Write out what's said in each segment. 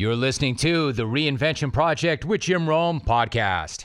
You're listening to the Reinvention Project with Jim Rome podcast.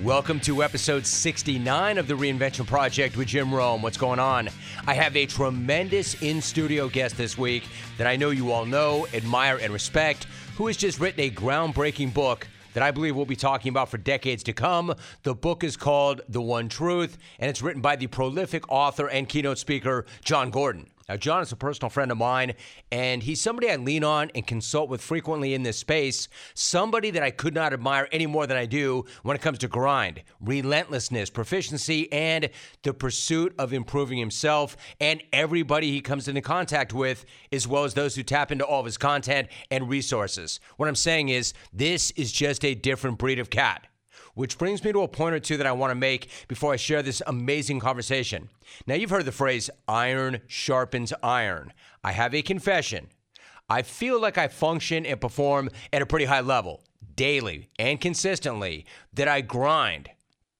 Welcome to episode 69 of the Reinvention Project with Jim Rome. What's going on? I have a tremendous in studio guest this week that I know you all know, admire, and respect, who has just written a groundbreaking book that I believe we'll be talking about for decades to come. The book is called The One Truth, and it's written by the prolific author and keynote speaker, Jon Gordon. Now, Jon is a personal friend of mine, and he's somebody I lean on and consult with frequently in this space. Somebody that I could not admire any more than I do when it comes to grind, relentlessness, proficiency, and the pursuit of improving himself and everybody he comes into contact with, as well as those who tap into all of his content and resources. What I'm saying is, this is just a different breed of cat. Which brings me to a point or two that I want to make before I share this amazing conversation. Now, you've heard the phrase iron sharpens iron. I have a confession. I feel like I function and perform at a pretty high level, daily and consistently, that I grind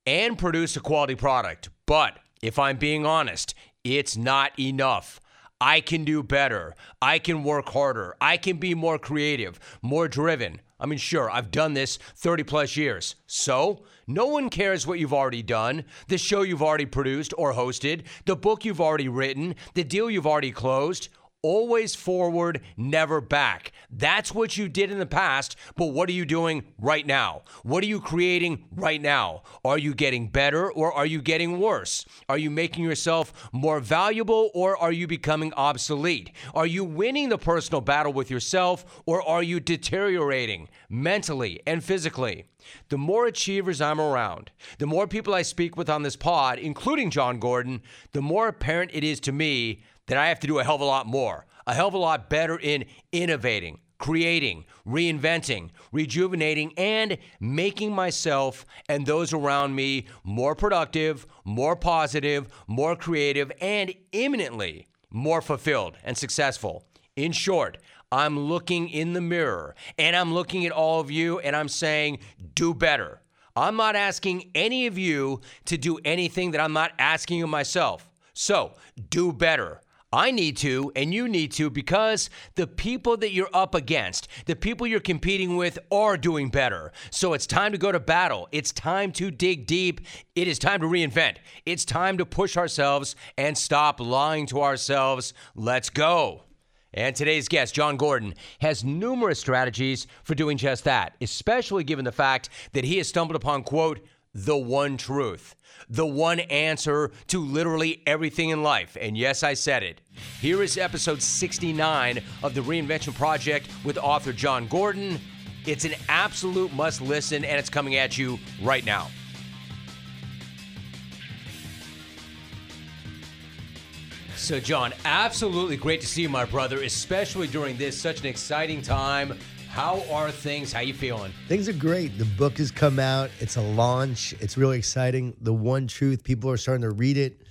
and produce a quality product. But if I'm being honest, it's not enough. I can do better. I can work harder. I can be more creative, more driven. I mean, sure, I've done this 30 plus years. So, no one cares what you've already done, the show you've already produced or hosted, the book you've already written, the deal you've already closed. Always forward, never back. That's what you did in the past, but what are you doing right now? What are you creating right now? Are you getting better or are you getting worse? Are you making yourself more valuable or are you becoming obsolete? Are you winning the personal battle with yourself or are you deteriorating mentally and physically? The more achievers I'm around, the more people I speak with on this pod, including Jon Gordon, the more apparent it is to me that I have to do a hell of a lot more, a hell of a lot better in innovating, creating, reinventing, rejuvenating, and making myself and those around me more productive, more positive, more creative, and imminently more fulfilled and successful. In short, I'm looking in the mirror and I'm looking at all of you and I'm saying, do better. I'm not asking any of you to do anything that I'm not asking of myself. So, do better. I need to, and you need to, because the people that you're up against, the people you're competing with, are doing better. So it's time to go to battle. It's time to dig deep. It is time to reinvent. It's time to push ourselves and stop lying to ourselves. Let's go. And today's guest, Jon Gordon, has numerous strategies for doing just that, especially given the fact that he has stumbled upon, quote, the one truth, the one answer to literally everything in life. And yes, I said it. Here is episode 69 of the Reinvention Project with author Jon Gordon. It's an absolute must listen, and it's coming at you right now. So, Jon, absolutely great to see you, my brother, especially during this such an exciting time. How are things? How you feeling? Things are great. The book has come out. It's a launch. It's really exciting. The one truth, people are starting to read it.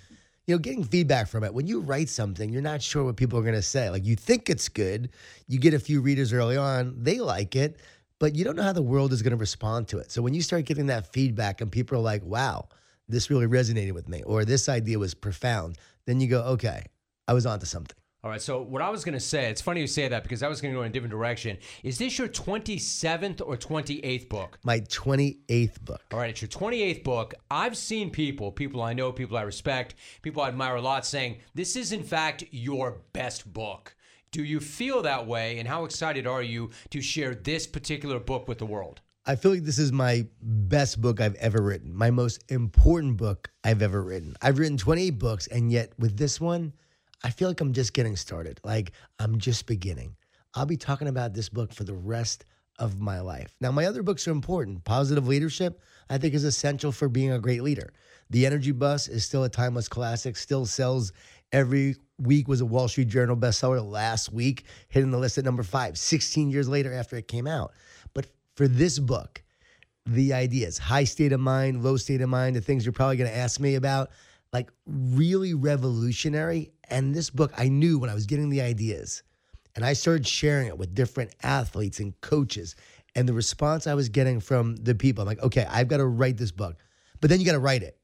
You know, getting feedback from it. When you write something, you're not sure what people are going to say. Like you think it's good. You get a few readers early on, they like it, but you don't know how the world is going to respond to it. So when you start getting that feedback and people are like, "Wow, this really resonated with me," or "This idea was profound," then you go, "Okay, I was onto something." All right. So what I was going to say, it's funny you say that because I was going to go in a different direction. Is this your 27th or 28th book? My 28th book. All right. It's your 28th book. I've seen people, people I know, people I respect, people I admire a lot saying this is in fact your best book. Do you feel that way? And how excited are you to share this particular book with the world? I feel like this is my best book I've ever written, my most important book I've ever written. I've written 28 books, and yet with this one, I feel like I'm just getting started. Like I'm just beginning. I'll be talking about this book for the rest of my life. Now, my other books are important. Positive Leadership, I think, is essential for being a great leader. The Energy Bus is still a timeless classic, still sells every week, was a Wall Street Journal bestseller last week, hitting the list at number five, 16 years later after it came out. But for this book, the ideas, high state of mind, low state of mind, the things you're probably going to ask me about, like really revolutionary. And this book, I knew when I was getting the ideas and I started sharing it with different athletes and coaches. And the response I was getting from the people, I'm like, okay, I've got to write this book. But then you got to write it.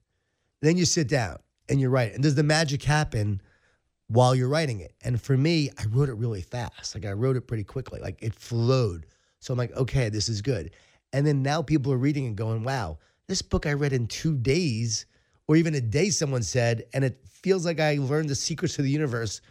Then you sit down and you write it. And does the magic happen while you're writing it. And for me, I wrote it really fast. Like I wrote it pretty quickly. Like it flowed. So I'm like, okay, this is good. And then now people are reading and going, wow, this book I read in two days, or even a day, someone said, and it feels like I learned the secrets to the universe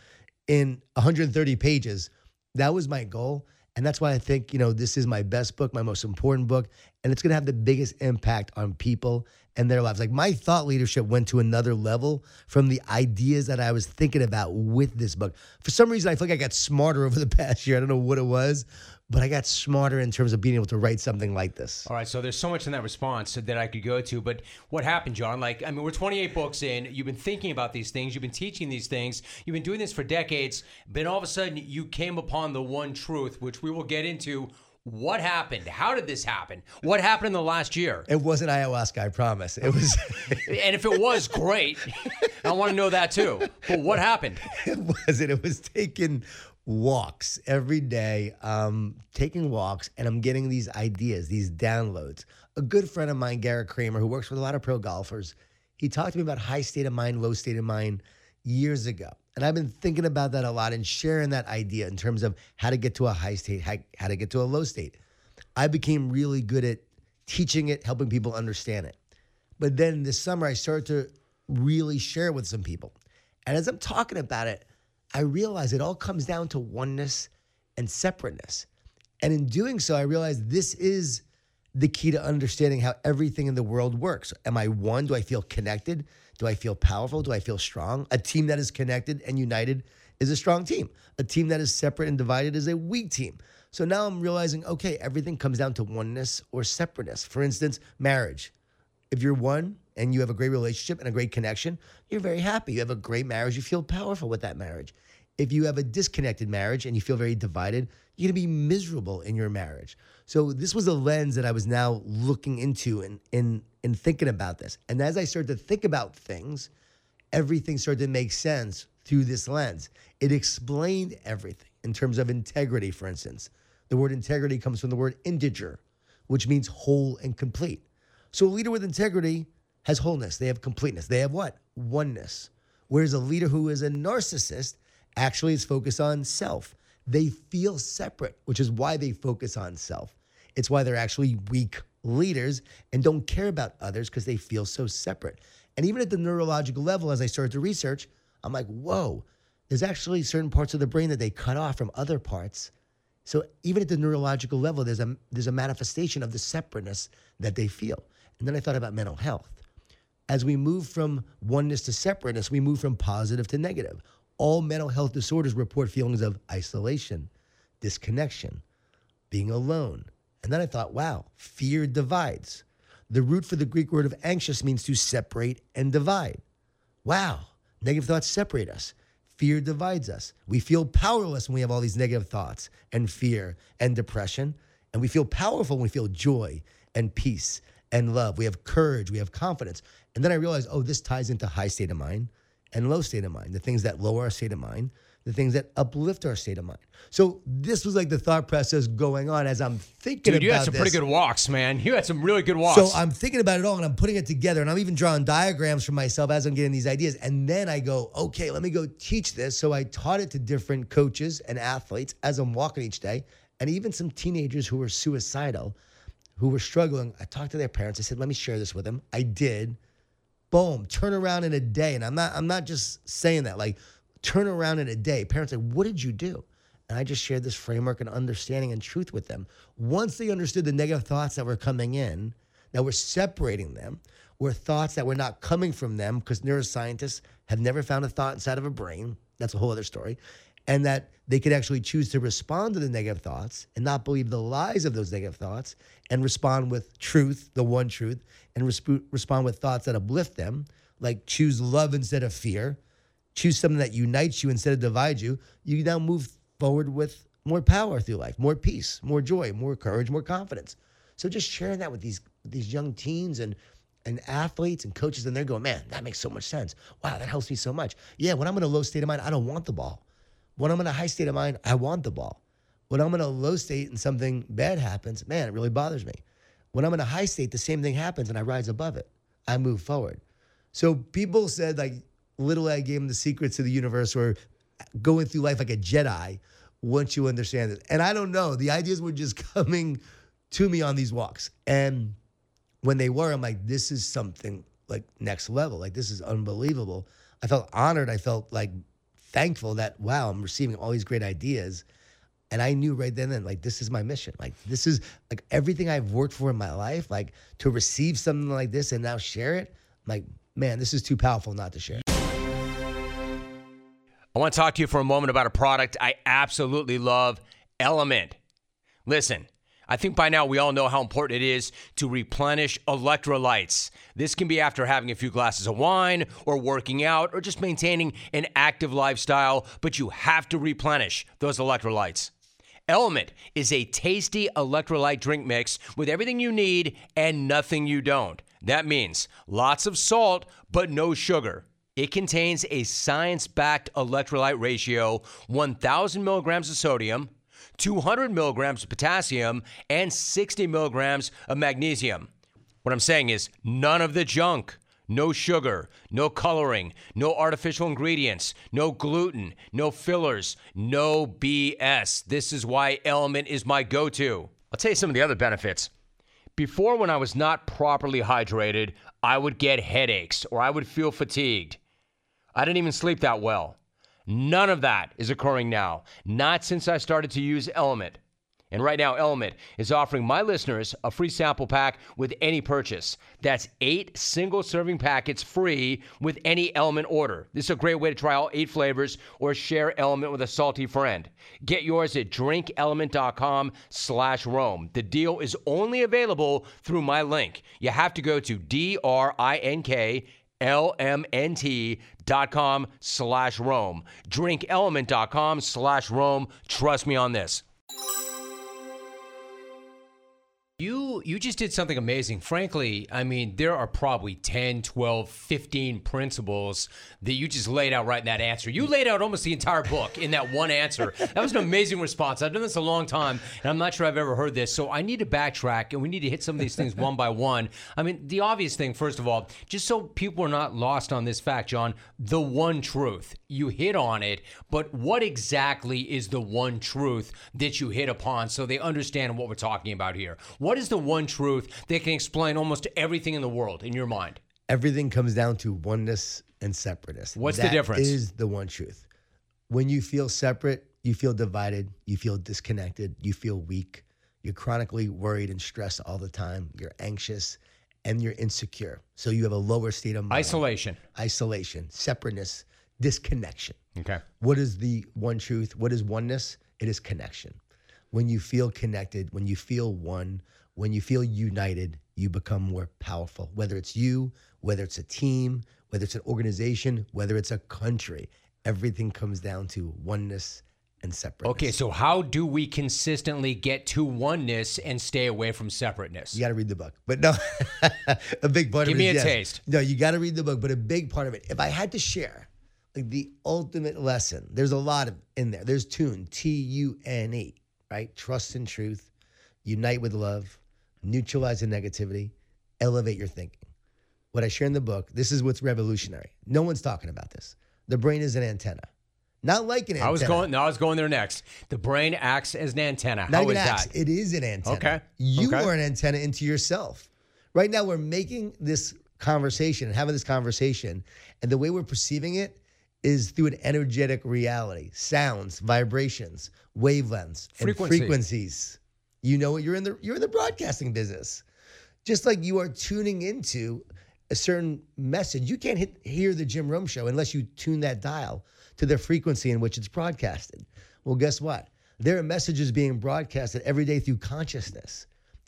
in 130 pages. That was my goal. And that's why I think, you know, this is my best book, my most important book, and it's to have the biggest impact on people and their lives. Like my thought leadership went to another level from the ideas that I was thinking about with this book. For some reason, I feel like I got smarter over the past year. I don't know what it was, but I got smarter in terms of being able to write something like this. All right, so there's so much in that response that I could go to, but what happened, Jon? Like, I mean, we're 28 books in. You've been thinking about these things. You've been teaching these things. You've been doing this for decades. But all of a sudden, you came upon the one truth, which we will get into. What happened? How did this happen? What happened in the last year? It wasn't ayahuasca, I promise. It was. and if it was, great. I want to know that too. But what happened? It wasn't. It was taking walks every day, um, taking walks, and I'm getting these ideas, these downloads. A good friend of mine, Garrett Kramer, who works with a lot of pro golfers, he talked to me about high state of mind, low state of mind years ago. And I've been thinking about that a lot and sharing that idea in terms of how to get to a high state, how, to get to a low state. I became really good at teaching it, helping people understand it. But then this summer, I started to really share it with some people. And as I'm talking about it, I realize it all comes down to oneness and separateness. And in doing so, I realized this is the key to understanding how everything in the world works. Am I one? Do I feel connected? Do I feel powerful? Do I feel strong? A team that is connected and united is a strong team. A team that is separate and divided is a weak team. So now I'm realizing okay, everything comes down to oneness or separateness. For instance, marriage. If you're one and you have a great relationship and a great connection, you're very happy. You have a great marriage, you feel powerful with that marriage. If you have a disconnected marriage and you feel very divided, you're to be miserable in your marriage. So this was a lens that I was now looking into and in in thinking about this. And as I started to think about things, everything started to make sense through this lens. It explained everything in terms of integrity, for instance. The word integrity comes from the word integer, which means whole and complete. So a leader with integrity has wholeness. They have completeness. They have what? Oneness. Whereas a leader who is a narcissist actually is focused on self. They feel separate, which is why they focus on self. It's why they're actually weak leaders and don't care about others because they feel so separate. And even at the neurological level, as I started to research, I'm like, whoa, there's actually certain parts of the brain that they cut off from other parts. So even at the neurological level, there's a there's a manifestation of the separateness that they feel. And then I thought about mental health. As we move from oneness to separateness, we move from positive to negative. All mental health disorders report feelings of isolation, disconnection, being alone. And then I thought, wow, fear divides. The root for the Greek word of anxious means to separate and divide. Wow, negative thoughts separate us. Fear divides us. We feel powerless when we have all these negative thoughts and fear and depression. And we feel powerful when we feel joy and peace and love. We have courage, we have confidence. And then I realized, oh, this ties into high state of mind and low state of mind, the things that lower our state of mind, the things that uplift our state of mind. So this was like the thought process going on as I'm thinking Dude, you had some this. pretty good walks, man. You had some really good walks. So I'm thinking about it all and I'm putting it together and I'm even drawing diagrams for myself as I'm getting these ideas. And then I go, okay, let me go teach this. So I taught it to different coaches and athletes as I'm walking each day, and even some teenagers who were suicidal, who were struggling. I talked to their parents. I said, let me share this with them. I did. Boom, turn around in a day. And I'm not, I'm not just saying that, like turn around in a day. Parents like, what did you do? And I just shared this framework and understanding and truth with them. Once they understood the negative thoughts that were coming in, that were separating them, were thoughts that were not coming from them, because neuroscientists have never found a thought inside of a brain. That's a whole other story. And that they could actually choose to respond to the negative thoughts and not believe the lies of those negative thoughts and respond with truth, the one truth, and resp- respond with thoughts that uplift them, like choose love instead of fear, choose something that unites you instead of divides you, you now move forward with more power through life, more peace, more joy, more courage, more confidence. So just sharing that with these these young teens and and athletes and coaches, and they're going, man, that makes so much sense. Wow, that helps me so much. Yeah, when I'm in a low state of mind, I don't want the ball. When I'm in a high state of mind, I want the ball. When I'm in a low state and something bad happens, man, it really bothers me. When I'm in a high state, the same thing happens and I rise above it. I move forward. So people said like literally I gave him the secrets of the universe or going through life like a Jedi once you understand it. And I don't know, the ideas were just coming to me on these walks. And when they were, I'm like, this is something like next level. Like this is unbelievable. I felt honored. I felt like thankful that wow, I'm receiving all these great ideas. And I knew right then and like this is my mission. Like this is like everything I've worked for in my life. Like to receive something like this and now share it. I'm like man, this is too powerful not to share. I want to talk to you for a moment about a product I absolutely love, Element. Listen. I think by now we all know how important it is to replenish electrolytes. This can be after having a few glasses of wine, or working out, or just maintaining an active lifestyle, but you have to replenish those electrolytes. Element is a tasty electrolyte drink mix with everything you need and nothing you don't. That means lots of salt, but no sugar. It contains a science backed electrolyte ratio 1,000 milligrams of sodium 200 milligrams of potassium, and 60 milligrams of magnesium. What I'm saying is none of the junk. No sugar, no coloring, no artificial ingredients, no gluten, no fillers, no BS. This is why Element is my go to. I'll tell you some of the other benefits. Before, when I was not properly hydrated, I would get headaches or I would feel fatigued. I didn't even sleep that well. None of that is occurring now, not since I started to use Element. And right now, Element is offering my listeners a free sample pack with any purchase. That's eight single serving packets free with any Element order. This is a great way to try all eight flavors or share Element with a salty friend. Get yours at drinklmnt.com slash Rome. The deal is only available through my link. You have to go to D-R-I-N-K lmnt.com slash Rome. Drinklmnt.com slash Rome. Trust me on this. You just did something amazing. Frankly, I mean, there are probably 10, 12, 15 principles that you just laid out right in that answer. You laid out almost the entire book in that one answer. That was an amazing response. I've done this a long time, and I'm not sure I've ever heard this. So I need to backtrack, and we need to hit some of these things one by one. I mean, the obvious thing, first of all, just so people are not lost on this fact, Jon, the one truth. You hit on it, but what exactly is the one truth that you hit upon so they understand what we're talking about here? What is the one truth that can explain almost everything in the world in your mind? Everything comes down to oneness and separateness. What's the difference? Is the one truth. When you feel separate, you feel divided, you feel disconnected, you feel weak, you're chronically worried and stressed all the time, you're anxious, and you're insecure. So you have a lower state of mind. Isolation. Isolation, separateness, disconnection. Okay. What is the one truth? What is oneness? It is connection. When you feel connected, when you feel one, when you feel united, you become more powerful. Whether it's you, whether it's a team, whether it's an organization, whether it's a country, everything comes down to oneness and separateness. Okay, so how do we consistently get to oneness and stay away from separateness? You got to read the book. But no, a big part Give of it. Give me a yes. taste. No, you got to read the book, but a big part of it. If I had to share, like the ultimate lesson, there's a lot of in there. There's tune, T U N E, right? Trust and truth, unite with love, neutralize the negativity, elevate your thinking. What I share in the book, this is what's revolutionary. No one's talking about this. The brain is an antenna, not like an antenna. I was going. No, I was going there next. The brain acts as an antenna. Not How is acts. that? It is an antenna. Okay. You Okay. are an antenna into yourself. Right now, we're making this conversation and having this conversation, and the way we're perceiving it is through an energetic reality, sounds, vibrations, wavelengths, and frequencies. You know, what you're in the you're in the broadcasting business. Just like you are tuning into a certain message, you can't hit, hear the Jim Rome show unless you tune that dial to the frequency in which it's broadcasted. Well, guess what? There are messages being broadcasted every day through consciousness,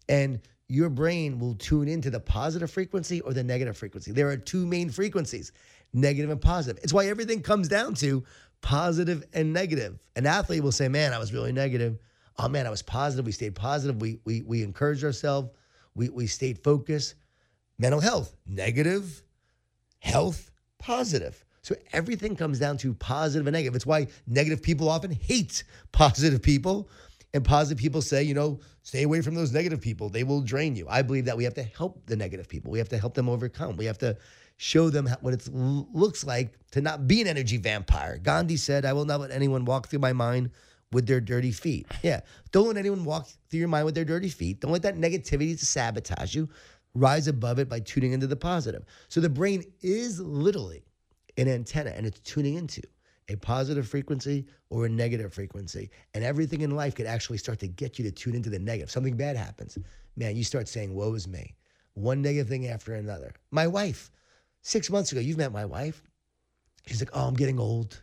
and your brain will tune into the positive frequency or the negative frequency. There are two main frequencies, negative and positive. It's why everything comes down to positive and negative. An athlete will say, "Man, I was really negative." Oh man, I was positive. We stayed positive. We we we encouraged ourselves. We we stayed focused. Mental health, negative. Health, positive. So everything comes down to positive and negative. It's why negative people often hate positive people. And positive people say, you know, stay away from those negative people. They will drain you. I believe that we have to help the negative people. We have to help them overcome. We have to show them what it looks like to not be an energy vampire. Gandhi said, I will not let anyone walk through my mind with their dirty feet. Yeah. Don't let anyone walk through your mind with their dirty feet. Don't let that negativity to sabotage you. Rise above it by tuning into the positive. So the brain is literally an antenna and it's tuning into a positive frequency or a negative frequency. And everything in life could actually start to get you to tune into the negative. Something bad happens. Man, you start saying, Woe is me. One negative thing after another. My wife, six months ago, you've met my wife. She's like, Oh, I'm getting old.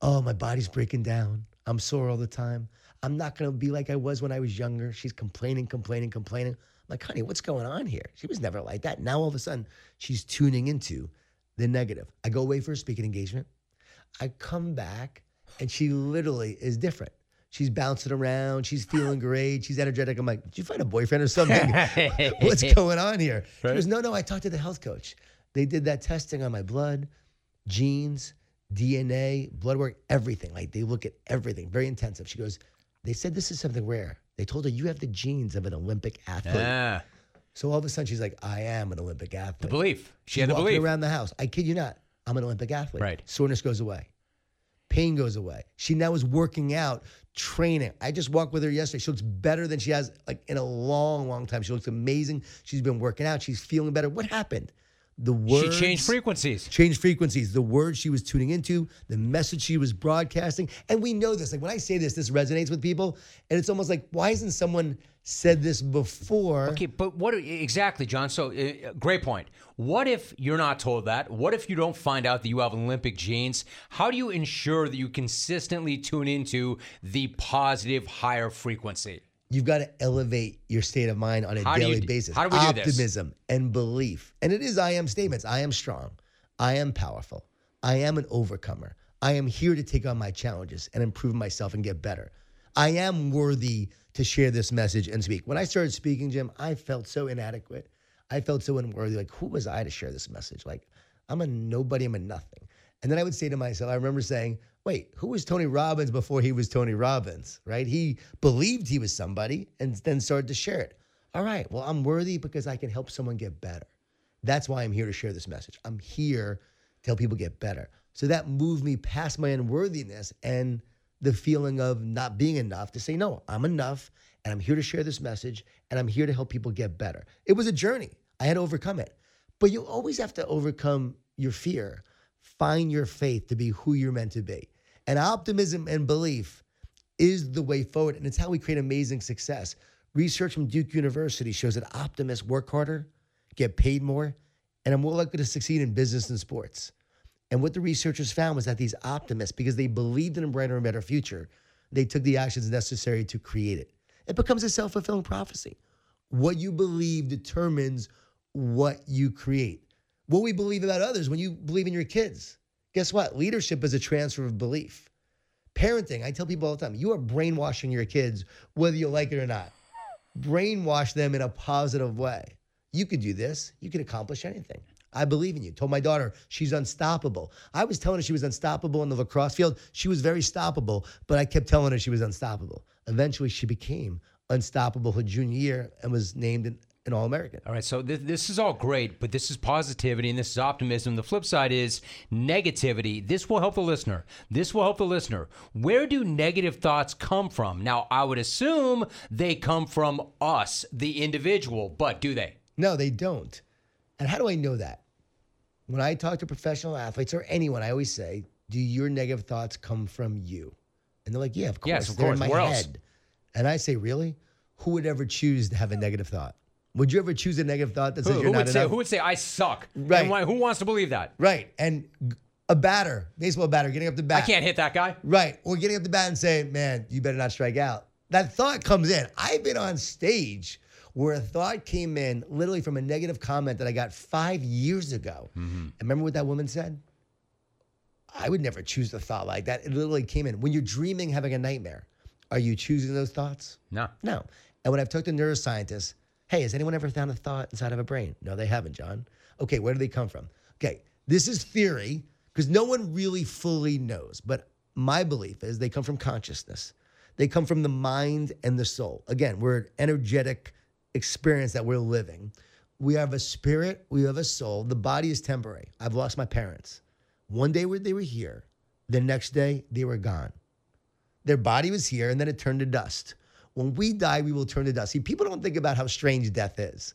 Oh, my body's breaking down. I'm sore all the time. I'm not going to be like I was when I was younger. She's complaining, complaining, complaining. I'm like, honey, what's going on here? She was never like that. Now all of a sudden, she's tuning into the negative. I go away for a speaking engagement. I come back and she literally is different. She's bouncing around. She's feeling great. She's energetic. I'm like, did you find a boyfriend or something? What's going on here? Right. She goes, no, no, I talked to the health coach. They did that testing on my blood, genes, DNA, blood work, everything. Like they look at everything, very intensive. She goes, they said this is something rare. They told her you have the genes of an Olympic athlete. Yeah. So all of a sudden she's like, I am an Olympic athlete. The belief. She she's had the belief. around the house. I kid you not. I'm an Olympic athlete. Right. Soreness goes away. Pain goes away. She now is working out, training. I just walked with her yesterday. She looks better than she has like in a long, long time. She looks amazing. She's been working out. She's feeling better. What happened? The words she changed frequencies. Changed frequencies. The words she was tuning into the message she was broadcasting. And we know this. Like when i say this this resonates with people. And it's almost like why hasn't someone said this before? Okay but what exactly Jon. So uh, great point. What if you're not told that? What if you don't find out that you have olympic genes? How do you ensure that you consistently tune into the positive higher frequency You've got to elevate your state of mind on a how daily you, basis. How do we Optimism do Optimism and belief. And it is I am statements. I am strong. I am powerful. I am an overcomer. I am here to take on my challenges and improve myself and get better. I am worthy to share this message and speak. When I started speaking, Jim, I felt so inadequate. I felt so unworthy. Like, who was I to share this message? Like, I'm a nobody, I'm a nothing. And then I would say to myself, I remember saying, wait, who was Tony Robbins before he was Tony Robbins, right? He believed he was somebody and then started to share it. All right, well, I'm worthy because I can help someone get better. That's why I'm here to share this message. I'm here to help people get better. So that moved me past my unworthiness and the feeling of not being enough to say, no, I'm enough and I'm here to share this message and I'm here to help people get better. It was a journey. I had to overcome it. But you always have to overcome your fear Find your faith to be who you're meant to be. And optimism and belief is the way forward. And it's how we create amazing success. Research from Duke University shows that optimists work harder, get paid more, and are more likely to succeed in business and sports. And what the researchers found was that these optimists, because they believed in a brighter and better future, they took the actions necessary to create it. It becomes a self fulfilling prophecy. What you believe determines what you create what we believe about others when you believe in your kids. Guess what? Leadership is a transfer of belief. Parenting, I tell people all the time, you are brainwashing your kids, whether you like it or not. Brainwash them in a positive way. You could do this, you can accomplish anything. I believe in you. Told my daughter she's unstoppable. I was telling her she was unstoppable in the lacrosse field. She was very stoppable, but I kept telling her she was unstoppable. Eventually, she became unstoppable her junior year and was named an an All American. All right, so th- this is all great, but this is positivity and this is optimism. The flip side is negativity. This will help the listener. This will help the listener. Where do negative thoughts come from? Now, I would assume they come from us, the individual, but do they? No, they don't. And how do I know that? When I talk to professional athletes or anyone, I always say, "Do your negative thoughts come from you?" And they're like, "Yeah, of course. Yes, of they're course. in my Where head." Else? And I say, "Really? Who would ever choose to have a negative thought?" Would you ever choose a negative thought that says who, you're who not would say, enough? Who would say I suck? Right. And why, who wants to believe that? Right. And a batter, baseball batter, getting up the bat. I can't hit that guy. Right. Or getting up the bat and saying, man, you better not strike out. That thought comes in. I've been on stage where a thought came in literally from a negative comment that I got five years ago. Mm-hmm. And remember what that woman said? I would never choose a thought like that. It literally came in. When you're dreaming, having a nightmare, are you choosing those thoughts? No. No. And when I've talked to neuroscientists, Hey, has anyone ever found a thought inside of a brain? No, they haven't, Jon. Okay, where do they come from? Okay, this is theory because no one really fully knows. But my belief is they come from consciousness, they come from the mind and the soul. Again, we're an energetic experience that we're living. We have a spirit, we have a soul. The body is temporary. I've lost my parents. One day they were here, the next day they were gone. Their body was here and then it turned to dust. When we die, we will turn to dust. See, people don't think about how strange death is.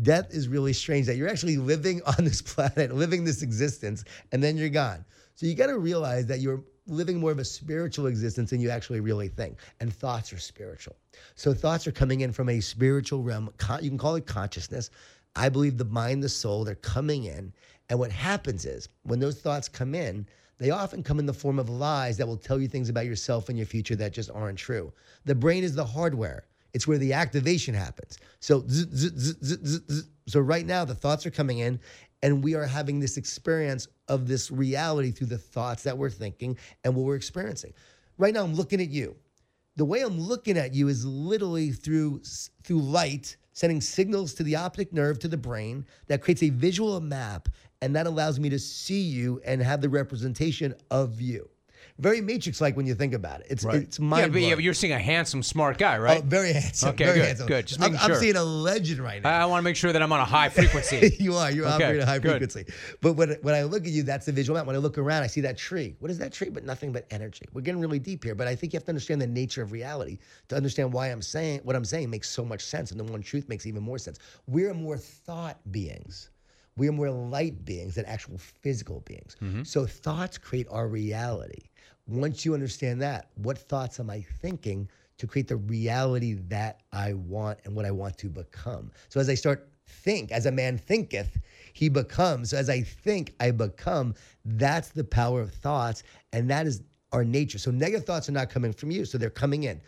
Death is really strange that you're actually living on this planet, living this existence, and then you're gone. So you got to realize that you're living more of a spiritual existence than you actually really think. And thoughts are spiritual. So thoughts are coming in from a spiritual realm. You can call it consciousness. I believe the mind, the soul, they're coming in. And what happens is when those thoughts come in, they often come in the form of lies that will tell you things about yourself and your future that just aren't true. The brain is the hardware. It's where the activation happens. So, so right now the thoughts are coming in, and we are having this experience of this reality through the thoughts that we're thinking and what we're experiencing. Right now, I'm looking at you. The way I'm looking at you is literally through through light, sending signals to the optic nerve to the brain that creates a visual map and that allows me to see you and have the representation of you. Very Matrix like when you think about it. It's right. it's mind yeah, but, yeah, but you're seeing a handsome, smart guy, right? Oh, very handsome. Okay, very good, handsome. good. Just I'm, sure. I'm seeing a legend right now. I, I want to make sure that I'm on a high frequency. you are. You're okay, operating a high good. frequency. But when when I look at you, that's the visual map. When I look around, I see that tree. What is that tree? But nothing but energy. We're getting really deep here, but I think you have to understand the nature of reality to understand why I'm saying what I'm saying makes so much sense, and the one truth makes even more sense. We're more thought beings. We are more light beings than actual physical beings. Mm-hmm. So thoughts create our reality. Once you understand that, what thoughts am I thinking to create the reality that I want and what I want to become? So as I start think, as a man thinketh, he becomes. So as I think, I become. That's the power of thoughts, and that is our nature. So negative thoughts are not coming from you, so they're coming in.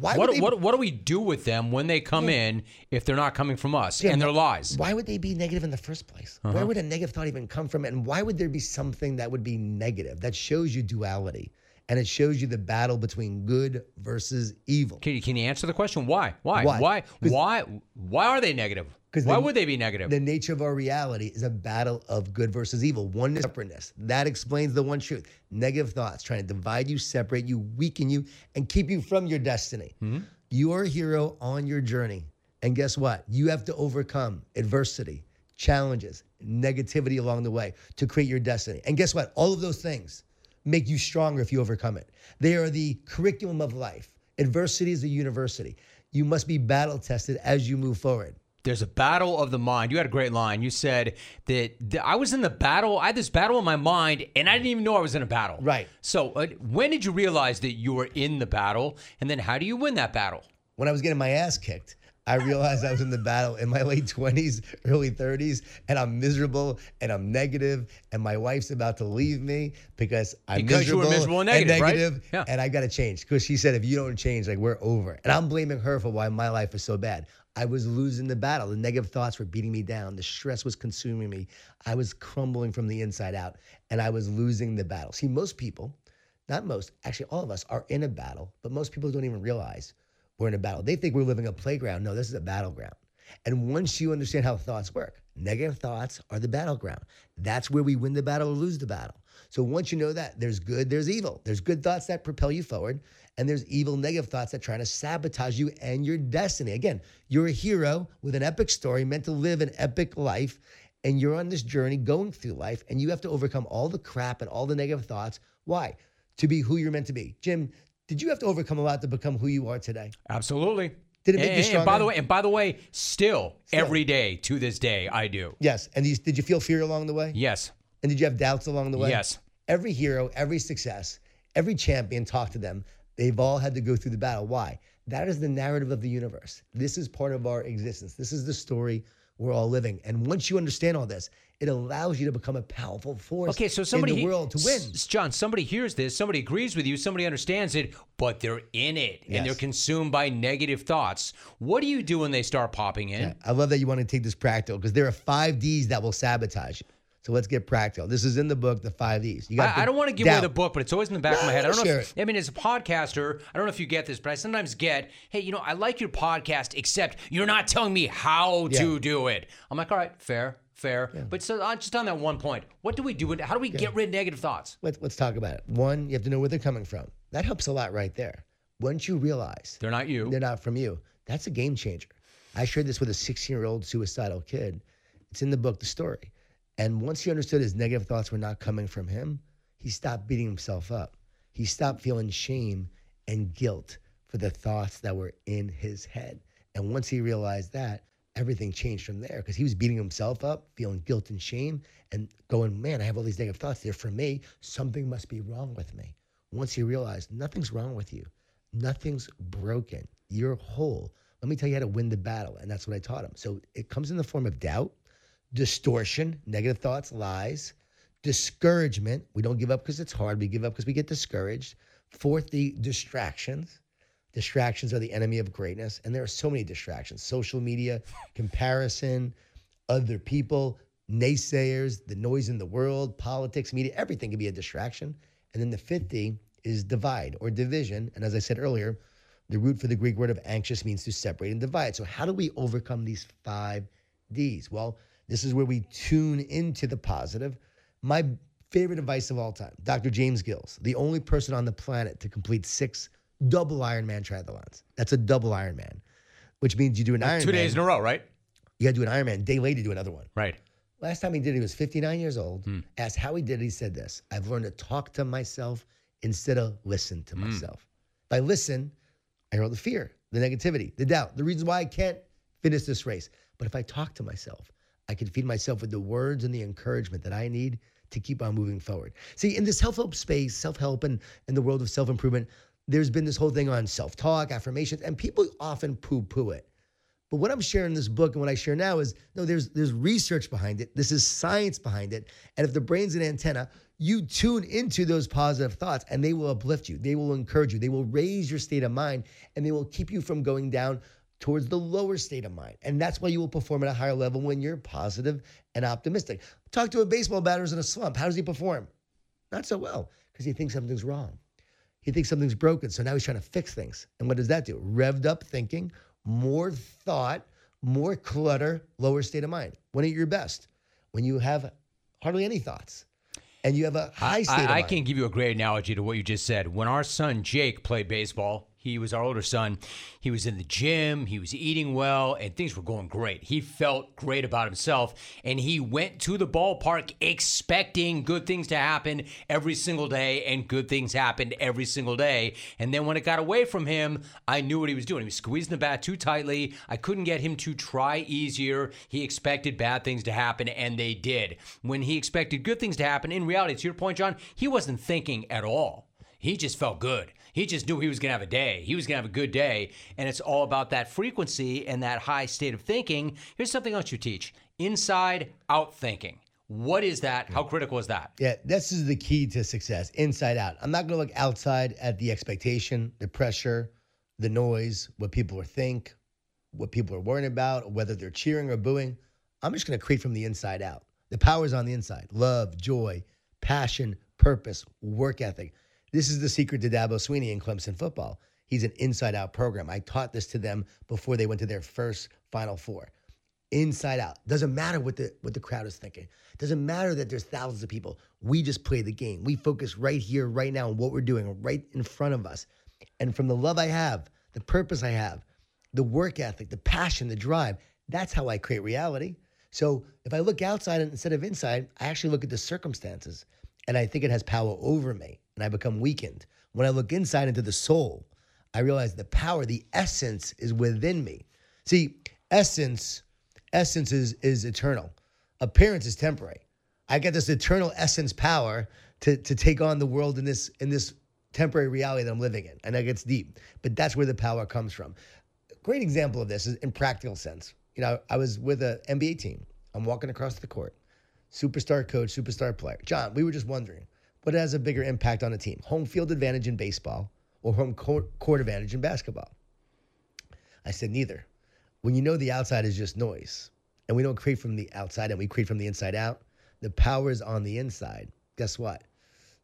Why what, they, what, what do we do with them when they come yeah. in if they're not coming from us yeah, and they're lies? Why would they be negative in the first place? Uh-huh. Where would a negative thought even come from? And why would there be something that would be negative? That shows you duality and it shows you the battle between good versus evil. Can you, can you answer the question? Why? Why? Why? Why? Why, why are they negative? Why the, would they be negative? The nature of our reality is a battle of good versus evil, oneness, separateness. That explains the one truth. Negative thoughts trying to divide you, separate you, weaken you, and keep you from your destiny. Mm-hmm. You are a hero on your journey. And guess what? You have to overcome adversity, challenges, negativity along the way to create your destiny. And guess what? All of those things make you stronger if you overcome it. They are the curriculum of life. Adversity is a university. You must be battle tested as you move forward. There's a battle of the mind. You had a great line. You said that, that, I was in the battle. I had this battle in my mind, and I didn't even know I was in a battle. Right. So, uh, when did you realize that you were in the battle? And then, how do you win that battle? When I was getting my ass kicked. I realized I was in the battle in my late 20s, early 30s, and I'm miserable and I'm negative, and my wife's about to leave me because I'm because miserable, you were miserable and negative, and negative right? yeah. and I got to change. Because she said, if you don't change, like we're over. And I'm blaming her for why my life is so bad. I was losing the battle. The negative thoughts were beating me down. The stress was consuming me. I was crumbling from the inside out, and I was losing the battle. See, most people, not most, actually all of us are in a battle, but most people don't even realize we're in a battle. They think we're living a playground. No, this is a battleground. And once you understand how thoughts work, negative thoughts are the battleground. That's where we win the battle or lose the battle. So once you know that, there's good, there's evil. There's good thoughts that propel you forward, and there's evil, negative thoughts that try to sabotage you and your destiny. Again, you're a hero with an epic story meant to live an epic life, and you're on this journey going through life, and you have to overcome all the crap and all the negative thoughts. Why? To be who you're meant to be. Jim, did you have to overcome a lot to become who you are today? Absolutely. Did it make and, you stronger? And by the way, and by the way, still, still, every day to this day, I do. Yes. And did you feel fear along the way? Yes. And did you have doubts along the way? Yes. Every hero, every success, every champion, talk to them. They've all had to go through the battle. Why? That is the narrative of the universe. This is part of our existence. This is the story we're all living. And once you understand all this, it allows you to become a powerful force okay, so somebody in the world to win. Jon, somebody hears this, somebody agrees with you, somebody understands it, but they're in it yes. and they're consumed by negative thoughts. What do you do when they start popping in? Yeah, I love that you want to take this practical because there are five D's that will sabotage you. So let's get practical. This is in the book, the five E's. You got I, I don't want to give doubt. away the book, but it's always in the back no, of my head. I don't know. If, I mean, as a podcaster, I don't know if you get this, but I sometimes get, hey, you know, I like your podcast, except you're not telling me how yeah. to do it. I'm like, all right, fair, fair. Yeah. But so uh, just on that one point, what do we do? How do we get rid of negative thoughts? Let's, let's talk about it. One, you have to know where they're coming from. That helps a lot right there. Once you realize they're not you, they're not from you. That's a game changer. I shared this with a 16 year old suicidal kid. It's in the book, The Story. And once he understood his negative thoughts were not coming from him, he stopped beating himself up. He stopped feeling shame and guilt for the thoughts that were in his head. And once he realized that, everything changed from there because he was beating himself up, feeling guilt and shame, and going, man, I have all these negative thoughts. They're for me. Something must be wrong with me. Once he realized nothing's wrong with you, nothing's broken, you're whole. Let me tell you how to win the battle. And that's what I taught him. So it comes in the form of doubt, distortion, negative thoughts, lies, discouragement. We don't give up because it's hard. We give up because we get discouraged. Fourth, the distractions. Distractions are the enemy of greatness. And there are so many distractions social media, comparison, other people, naysayers, the noise in the world, politics, media, everything can be a distraction. And then the 50 is divide or division. And as I said earlier, the root for the Greek word of anxious means to separate and divide. So, how do we overcome these five D's? Well, this is where we tune into the positive. My favorite advice of all time, Dr. James Gills, the only person on the planet to complete six double Ironman triathlons. That's a double Ironman, which means you do an Ironman. Two days in a row, right? You got to do an Ironman. Day later, do another one. Right. Last time he did it, he was 59 years old. Hmm. Asked how he did it, he said this I've learned to talk to myself instead of listen to hmm. myself. If I listen, I hear all the fear, the negativity, the doubt, the reasons why I can't finish this race. But if I talk to myself, I can feed myself with the words and the encouragement that I need to keep on moving forward. See, in this self-help space, self-help and in the world of self-improvement, there's been this whole thing on self-talk, affirmations, and people often poo-poo it. But what I'm sharing in this book and what I share now is no, there's there's research behind it. This is science behind it. And if the brain's an antenna, you tune into those positive thoughts and they will uplift you. They will encourage you. They will raise your state of mind and they will keep you from going down towards the lower state of mind. And that's why you will perform at a higher level when you're positive and optimistic. Talk to a baseball batter who's in a slump. How does he perform? Not so well because he thinks something's wrong. He thinks something's broken. So now he's trying to fix things. And what does that do? Revved up thinking, more thought, more clutter, lower state of mind. When are you at your best? When you have hardly any thoughts and you have a high state I, I can give you a great analogy to what you just said. When our son Jake played baseball, he was our older son. He was in the gym, he was eating well, and things were going great. He felt great about himself, and he went to the ballpark expecting good things to happen every single day, and good things happened every single day. And then when it got away from him, I knew what he was doing. He was squeezing the bat too tightly. I couldn't get him to try easier. He expected bad things to happen, and they did. When he expected good things to happen, in reality, to your point, Jon, he wasn't thinking at all. He just felt good. He just knew he was going to have a day. He was going to have a good day. And it's all about that frequency and that high state of thinking. Here's something else you teach inside out thinking. What is that? How hmm. critical is that? Yeah, this is the key to success, inside out. I'm not going to look outside at the expectation, the pressure, the noise, what people are think, what people are worrying about, whether they're cheering or booing. I'm just going to create from the inside out. The power's on the inside. Love, joy, passion, purpose, work ethic. This is the secret to Dabo Swinney in Clemson football. He's an inside out program. I taught this to them before they went to their first Final Four. Inside out. Doesn't matter what the what the crowd is thinking. Doesn't matter that there's thousands of people. We just play the game. We focus right here, right now, on what we're doing, right in front of us. And from the love I have, the purpose I have, the work ethic, the passion, the drive, that's how I create reality. So if I look outside instead of inside, I actually look at the circumstances and I think it has power over me and I become weakened. When I look inside into the soul, I realize the power, the essence is within me. See, essence, essence is, is eternal. Appearance is temporary. I get this eternal essence power to, to take on the world in this in this temporary reality that I'm living in. And that gets deep, but that's where the power comes from. Great example of this is in practical sense. You know, I was with an NBA team. I'm walking across the court. Superstar coach, superstar player. Jon, we were just wondering what has a bigger impact on a team? Home field advantage in baseball or home court, court advantage in basketball? I said neither. When you know the outside is just noise and we don't create from the outside and we create from the inside out, the power is on the inside. Guess what?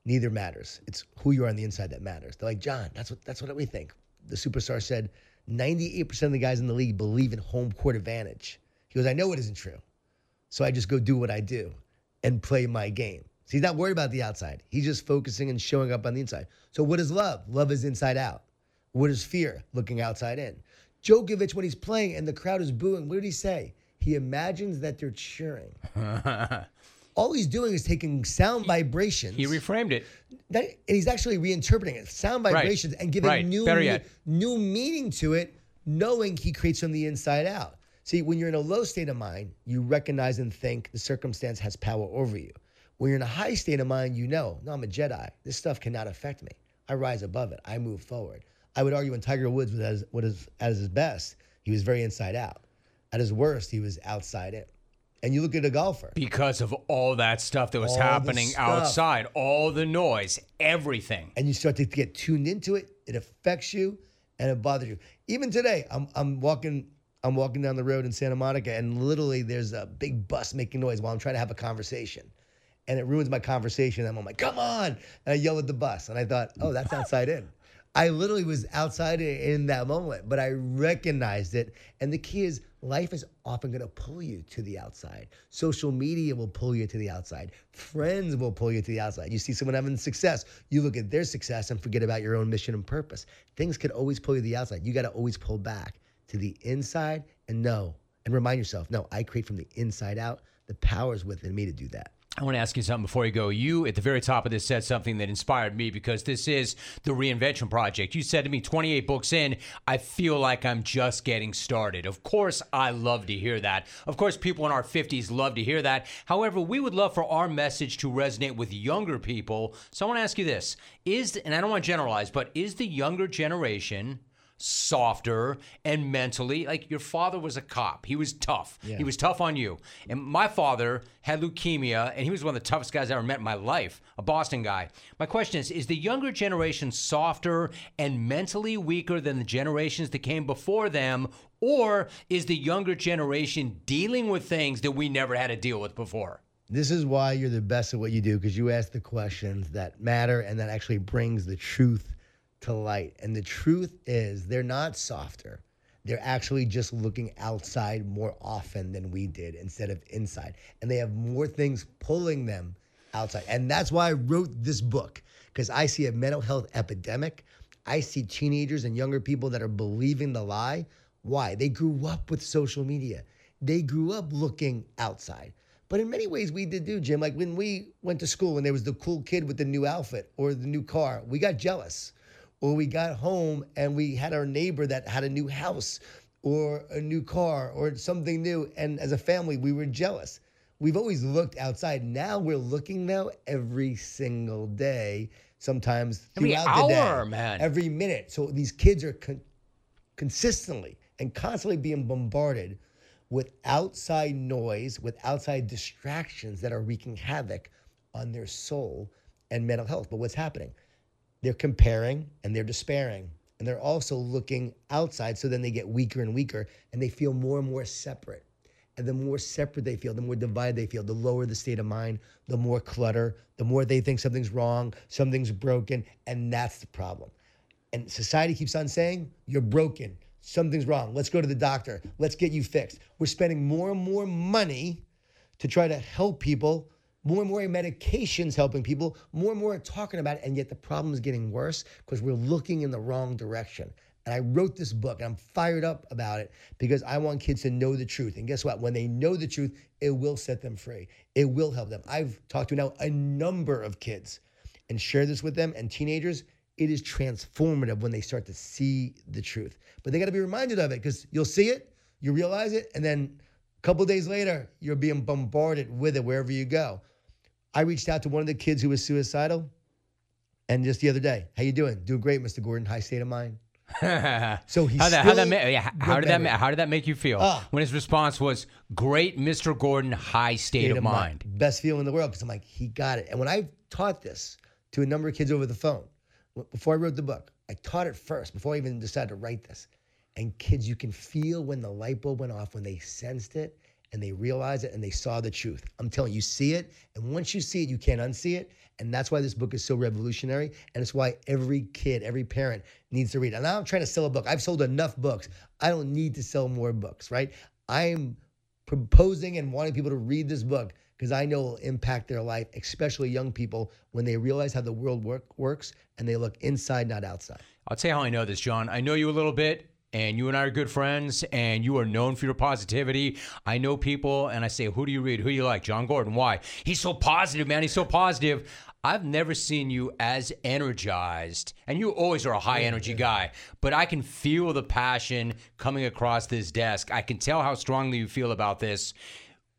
Neither matters. It's who you are on the inside that matters. They're like, Jon, that's what that's what we think. The superstar said 98% of the guys in the league believe in home court advantage. He goes, I know it isn't true. So I just go do what I do and play my game. So he's not worried about the outside. He's just focusing and showing up on the inside. So what is love? Love is inside out. What is fear? Looking outside in. Djokovic, when he's playing and the crowd is booing, what did he say? He imagines that they're cheering. All he's doing is taking sound vibrations. He reframed it. that, and he's actually reinterpreting it, sound vibrations, and giving right. new me- new meaning to it, knowing he creates from the inside out. See, when you're in a low state of mind, you recognize and think the circumstance has power over you. When you're in a high state of mind, you know, no, I'm a Jedi. This stuff cannot affect me. I rise above it. I move forward. I would argue when Tiger Woods was at his, what is, at his best, he was very inside out. At his worst, he was outside in. And you look at a golfer. Because of all that stuff that was All happening outside, all the noise, everything. and you start to get tuned into it. It affects you and it bothers you. Even today, I'm I'm walking I'm walking down the road in Santa Monica, and literally there's a big bus making noise while I'm trying to have a conversation, and it ruins my conversation. I'm like, "Come on!" And I yell at the bus, and I thought, "Oh, that's outside in." I literally was outside in- in that moment, but I recognized it. And the key is life is often going to pull you to the outside. Social media will pull you to the outside. Friends will pull you to the outside. You see someone having success, you look at their success and forget about your own mission and purpose. Things could always pull you to the outside. You got to always pull back to the inside and know and remind yourself, no, I create from the inside out. The power is within me to do that. I want to ask you something before you go. You, at the very top of this, said something that inspired me because this is the Reinvention Project. You said to me, 28 books in, I feel like I'm just getting started. Of course, I love to hear that. Of course, people in our 50s love to hear that. However, we would love for our message to resonate with younger people. So I want to ask you this is, and I don't want to generalize, but is the younger generation softer and mentally like your father was a cop. He was tough. He was tough on you. And my father had leukemia and he was one of the toughest guys i ever met in my life a boston guy. My question is is the younger generation softer and mentally weaker than the generations that came before them? Or is the younger generation dealing with things that we never had to deal with before? This is why you're the best at what you do because you ask the questions that matter and that actually brings the truth to light. And the truth is, they're not softer. They're actually just looking outside more often than we did instead of inside. And they have more things pulling them outside. And that's why I wrote this book because I see a mental health epidemic. I see teenagers and younger people that are believing the lie. Why? They grew up with social media, they grew up looking outside. But in many ways, we did do, Jim. Like when we went to school and there was the cool kid with the new outfit or the new car, we got jealous. Or we got home and we had our neighbor that had a new house or a new car or something new. And as a family, we were jealous. We've always looked outside. Now we're looking now every single day, sometimes Every throughout the day, man. every minute. So these kids are con- consistently and constantly being bombarded with outside noise, with outside distractions that are wreaking havoc on their soul and mental health. But what's happening? They're comparing and they're despairing. And they're also looking outside. So then they get weaker and weaker and they feel more and more separate. And the more separate they feel, the more divided they feel, the lower the state of mind, the more clutter, the more they think something's wrong, something's broken. And that's the problem. And society keeps on saying, you're broken. Something's wrong. Let's go to the doctor. Let's get you fixed. We're spending more and more money to try to help people, more and more medications helping people, more and more talking about it. And yet the problem is getting worse because we're looking in the wrong direction. And I wrote this book and I'm fired up about it because I want kids to know the truth. And guess what? When they know the truth, it will set them free. It will help them. I've talked to now a number of kids and share this with them and teenagers. It is transformative when they start to see the truth. But they got to be reminded of it because you'll see it, you realize it, and then a couple days later, you're being bombarded with it wherever you go. I reached out to one of the kids who was suicidal, and just the other day, how you doing? Doing great, Mr. Gordon. High state of mind. So he how that, how that ma- yeah, how did that ma- how did that make you feel Ah. when his response was great Mr. Gordon high state, of mind. Best feeling in the world because I'm like, he got it. And when I taught this to a number of kids over the phone, before I wrote the book, I taught it first before I even decided to write this. And kids, you can feel when the light bulb went off, when they sensed it and they realized it and they saw the truth. I'm telling you, you see it. And once you see it, you can't unsee it. And that's why this book is so revolutionary. And it's why every kid, every parent needs to read it. And I'm trying to sell a book. I've sold enough books. I don't need to sell more books, right? I'm proposing and wanting people to read this book because I know it will impact their life, especially young people, when they realize how the world work, works and they look inside, not outside. I'll tell you how I know this, Jon. I know you a little bit, and you and I are good friends, and you are known for your positivity. I know people, and I say, Who do you read? Who do you like? Jon Gordon. Why? He's so positive, man. He's so positive. I've never seen you as energized, and you always are a high energy guy, but I can feel the passion coming across this desk. I can tell how strongly you feel about this.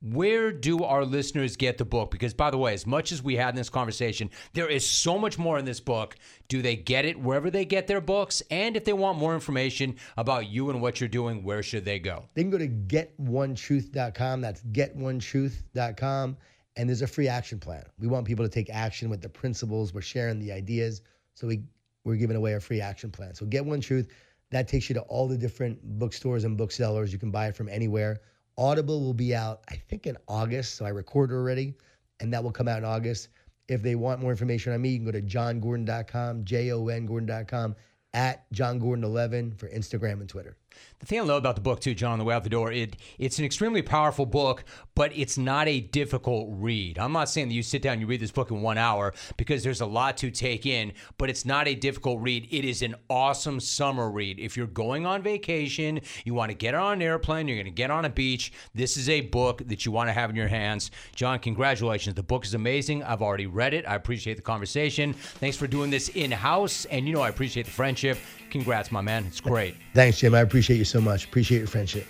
Where do our listeners get the book? Because, by the way, as much as we had in this conversation, there is so much more in this book. Do they get it wherever they get their books? And if they want more information about you and what you're doing, where should they go? They can go to getonetruth.com. That's getonetruth.com. And there's a free action plan. We want people to take action with the principles. We're sharing the ideas. So we, we're giving away a free action plan. So Get One Truth, that takes you to all the different bookstores and booksellers. You can buy it from anywhere. Audible will be out, I think, in August. So I recorded already, and that will come out in August. If they want more information on me, you can go to jongordon.com, J O N Gordon.com, at Jon Gordon 11 for Instagram and Twitter. The thing I love about the book too, Jon, on the way out the door, it it's an extremely powerful book, but it's not a difficult read. I'm not saying that you sit down and you read this book in one hour because there's a lot to take in, but it's not a difficult read. It is an awesome summer read. If you're going on vacation, you want to get on an airplane, you're going to get on a beach. This is a book that you want to have in your hands. Jon, congratulations. The book is amazing. I've already read it. I appreciate the conversation. Thanks for doing this in house, and you know I appreciate the friendship. Congrats, my man. It's great. Thanks, Jim. I appreciate you so much. Appreciate your friendship.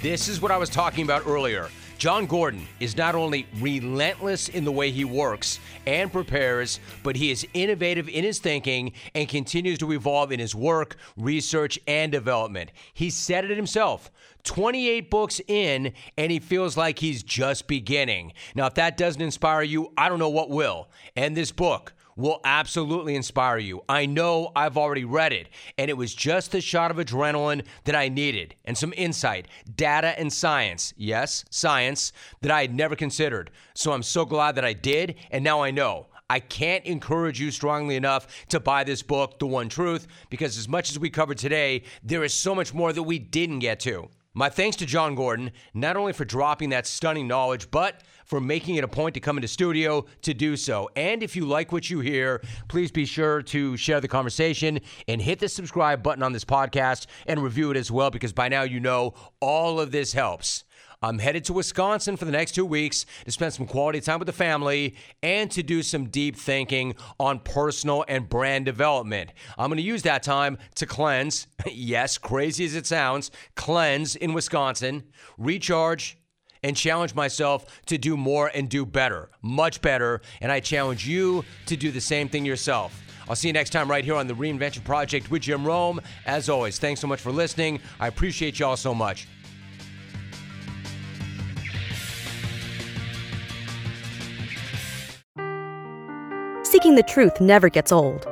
This is what I was talking about earlier. Jon Gordon is not only relentless in the way he works and prepares, but he is innovative in his thinking and continues to evolve in his work, research, and development. He said it himself 28 books in, and he feels like he's just beginning. Now, if that doesn't inspire you, I don't know what will. And this book, will absolutely inspire you. I know I've already read it, and it was just the shot of adrenaline that I needed and some insight, data, and science. Yes, science that I had never considered. So I'm so glad that I did, and now I know. I can't encourage you strongly enough to buy this book, The One Truth, because as much as we covered today, there is so much more that we didn't get to. My thanks to Jon Gordon, not only for dropping that stunning knowledge, but for making it a point to come into studio to do so. And if you like what you hear, please be sure to share the conversation and hit the subscribe button on this podcast and review it as well, because by now you know all of this helps. I'm headed to Wisconsin for the next two weeks to spend some quality time with the family and to do some deep thinking on personal and brand development. I'm going to use that time to cleanse, yes, crazy as it sounds, cleanse in Wisconsin, recharge, and challenge myself to do more and do better, much better. And I challenge you to do the same thing yourself. I'll see you next time right here on the Reinvention Project with Jim Rome. As always, thanks so much for listening. I appreciate y'all so much. Seeking the truth never gets old.